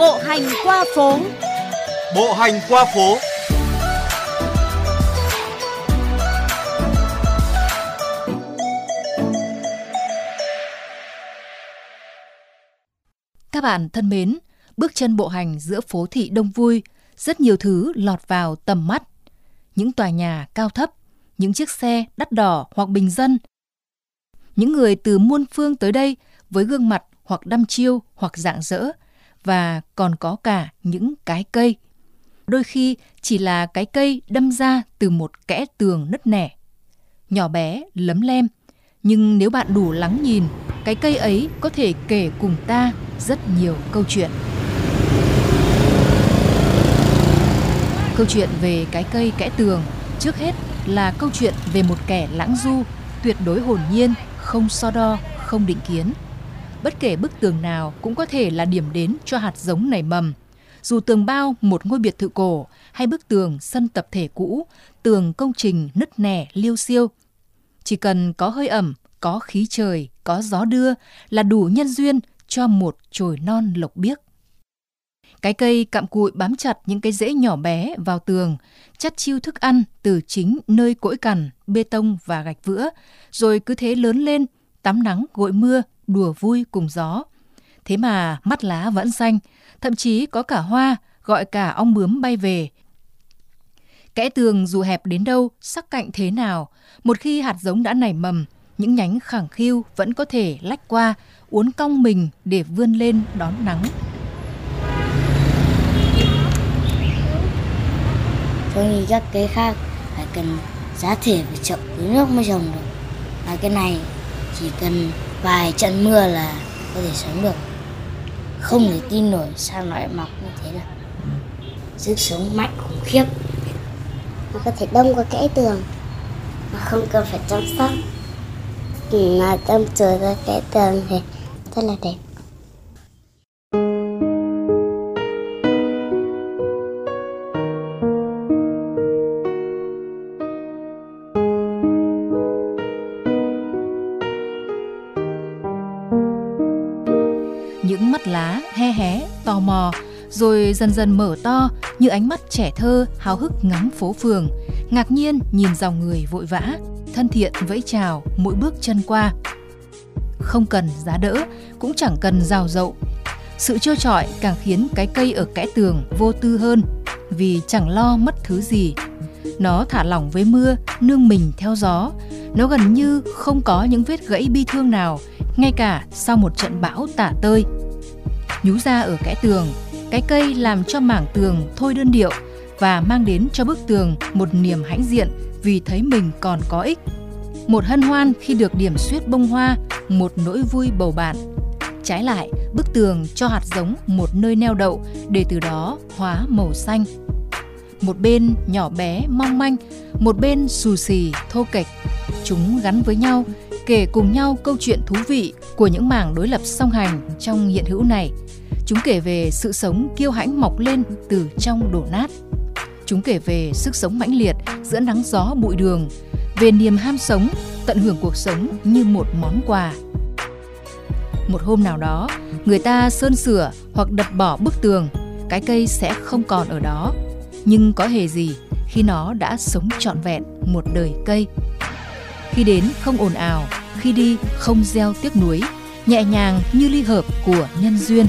Bộ hành qua phố. Bộ hành qua phố. Các bạn thân mến, bước chân bộ hành giữa phố thị đông vui, rất nhiều thứ lọt vào tầm mắt. Những tòa nhà cao thấp, những chiếc xe đắt đỏ hoặc bình dân. Những người từ muôn phương tới đây với gương mặt hoặc đăm chiêu hoặc dạng dỡ và còn có cả những cái cây. Đôi khi chỉ là cái cây đâm ra từ một kẽ tường nứt nẻ. Nhỏ bé, lấm lem, nhưng nếu bạn đủ lắng nhìn, cái cây ấy có thể kể cùng ta rất nhiều câu chuyện. Câu chuyện về cái cây kẽ tường trước hết là câu chuyện về một kẻ lãng du, tuyệt đối hồn nhiên, không so đo, không định kiến. Bất kể bức tường nào cũng có thể là điểm đến cho hạt giống nảy mầm. Dù tường bao một ngôi biệt thự cổ hay bức tường sân tập thể cũ, tường công trình nứt nẻ liêu siêu. Chỉ cần có hơi ẩm, có khí trời, có gió đưa là đủ nhân duyên cho một chồi non lộc biếc. Cái cây cạm cụi bám chặt những cái rễ nhỏ bé vào tường, chắt chiêu thức ăn từ chính nơi cỗi cằn, bê tông và gạch vữa, rồi cứ thế lớn lên, tắm nắng gội mưa, đùa vui cùng gió. Thế mà mắt lá vẫn xanh, thậm chí có cả hoa, gọi cả ong bướm bay về. Kẽ tường dù hẹp đến đâu, sắc cạnh thế nào, một khi hạt giống đã nảy mầm, những nhánh khẳng khiu vẫn có thể lách qua, uốn cong mình để vươn lên đón nắng. Tôi nghĩ các cây khác phải cần giá thể phải chậm tưới nước mới trồng được. Mà cái này chỉ cần vài trận mưa là có thể sống được. Không thể tin nổi sao nó lại mọc như thế này Sức sống mạnh khủng khiếp. Nó có thể đông qua kẽ tường, mà không cần phải chăm sóc. Mà tâm trời ra kẽ tường thì rất là đẹp. Những mắt lá he hé, tò mò, rồi dần dần mở to như ánh mắt trẻ thơ háo hức ngắm phố phường, ngạc nhiên nhìn dòng người vội vã, thân thiện vẫy chào mỗi bước chân qua. Không cần giá đỡ, cũng chẳng cần rào rậu. Sự trơ trọi càng khiến cái cây ở kẽ tường vô tư hơn, vì chẳng lo mất thứ gì. Nó thả lỏng với mưa, nương mình theo gió. Nó gần như không có những vết gãy bi thương nào, ngay cả sau một trận bão tả tơi. Nhú ra ở kẽ tường, cái cây làm cho mảng tường thôi đơn điệu và mang đến cho bức tường một niềm hãnh diện vì thấy mình còn có ích. Một hân hoan khi được điểm xuyết bông hoa, một nỗi vui bầu bạn. Trái lại, bức tường cho hạt giống một nơi neo đậu để từ đó hóa màu xanh. Một bên nhỏ bé mong manh, một bên xù xì thô kệch. Chúng gắn với nhau, kể cùng nhau câu chuyện thú vị của những mảng đối lập song hành trong hiện hữu này. Chúng kể về sự sống kiêu hãnh mọc lên từ trong đổ nát. Chúng kể về sức sống mãnh liệt giữa nắng gió bụi đường, về niềm ham sống, tận hưởng cuộc sống như một món quà. Một hôm nào đó, người ta sơn sửa hoặc đập bỏ bức tường, cái cây sẽ không còn ở đó. Nhưng có hề gì khi nó đã sống trọn vẹn một đời cây. Khi đến không ồn ào, khi đi không gieo tiếc nuối, nhẹ nhàng như ly hợp của nhân duyên.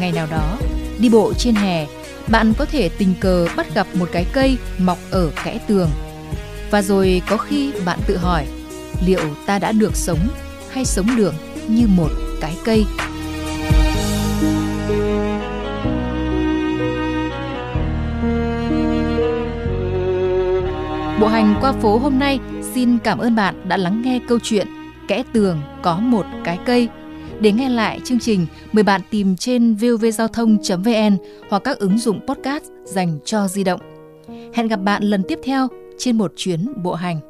Ngày nào đó, đi bộ trên hè, bạn có thể tình cờ bắt gặp một cái cây mọc ở kẽ tường. Và rồi có khi bạn tự hỏi, liệu ta đã được sống hay sống được như một cái cây Bộ hành qua phố hôm nay xin cảm ơn bạn đã lắng nghe câu chuyện Kẽ tường có một cái cây. Để nghe lại chương trình, mời bạn tìm trên vovgiao thông.vn hoặc các ứng dụng podcast dành cho di động. Hẹn gặp bạn lần tiếp theo trên một chuyến bộ hành.